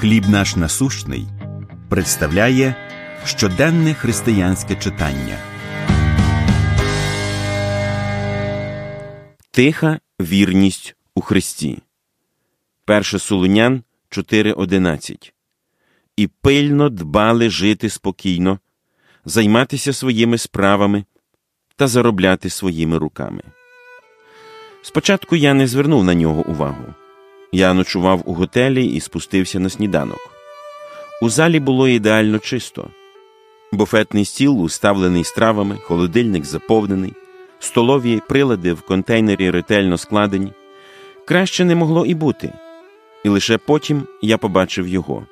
Хліб наш насущний представляє щоденне християнське читання. Тиха вірність у Христі. 1 Солунян 4.11. І пильно дбали жити спокійно, займатися своїми справами та заробляти своїми руками. Спочатку я не звернув на нього увагу. Я ночував у готелі і спустився на сніданок. У залі було ідеально чисто. Буфетний стіл уставлений стравами, холодильник заповнений, столові прилади в контейнері ретельно складені. Краще не могло і бути. І лише потім я побачив його.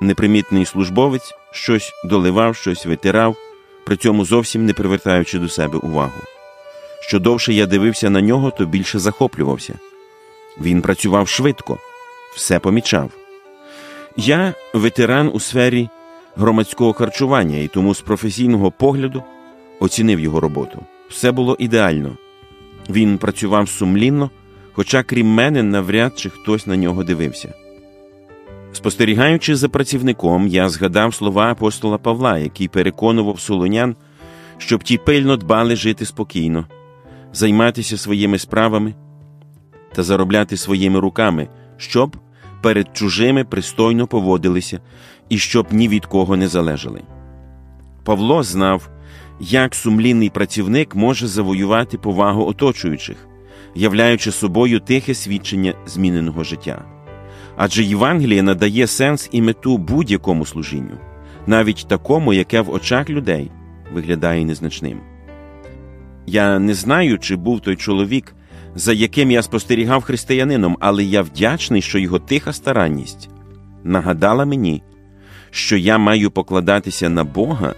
Непримітний службовець щось доливав, щось витирав, при цьому зовсім не привертаючи до себе увагу. Що довше я дивився на нього, то більше захоплювався. Він працював швидко, все помічав. Я ветеран у сфері громадського харчування і тому з професійного погляду оцінив його роботу. Все було ідеально. Він працював сумлінно, хоча, крім мене, навряд чи хтось на нього дивився. Спостерігаючи за працівником, я згадав слова апостола Павла, який переконував солонян, щоб ті пильно дбали жити спокійно, займатися своїми справами та заробляти своїми руками, щоб перед чужими пристойно поводилися і щоб ні від кого не залежали. Павло знав, як сумлінний працівник може завоювати повагу оточуючих, являючи собою тихе свідчення зміненого життя. Адже Євангеліє надає сенс і мету будь-якому служінню, навіть такому, яке в очах людей виглядає незначним. Я не знаю, чи був той чоловік, за яким я спостерігав християнином, але я вдячний, що його тиха старанність нагадала мені, що я маю покладатися на Бога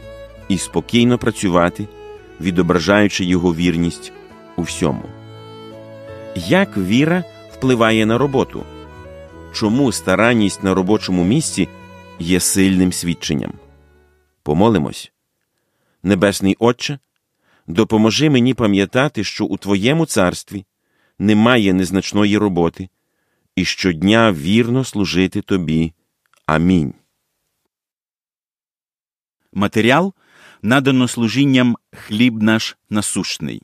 і спокійно працювати, відображаючи його вірність у всьому. Як віра впливає на роботу? Чому старанність на робочому місці є сильним свідченням? Помолимось. Небесний Отче, допоможи мені пам'ятати, що у Твоєму царстві немає незначної роботи, і щодня вірно служити Тобі. Амінь. Матеріал надано служінням Хліб наш насущний.